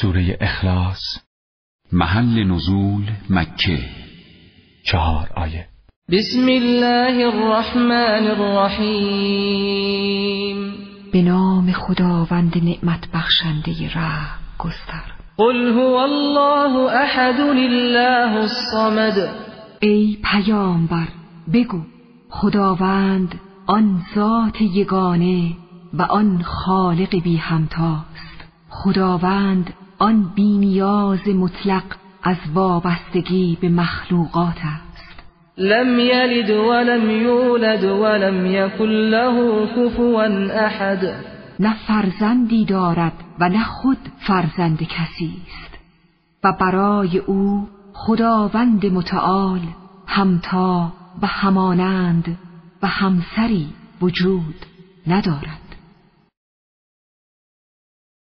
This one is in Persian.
سوره اخلاص محل نزول مکه. چهار آیه. بسم الله الرحمن الرحیم. به نام خداوند نعمت بخشنده رحم گستر. قل هو الله احد الله الصمد. ای پیامبر بگو خداوند آن ذات یگانه و آن خالق بی همتاست خداوند آن بینیاز مطلق از وابستگی به مخلوقات است. لم یلد ولم یولد ولم یکن له کفوا احد. نه فرزندی دارد و نه خود فرزند کسی است. و برای او خداوند متعال همتا و همانند و همسری وجود ندارد.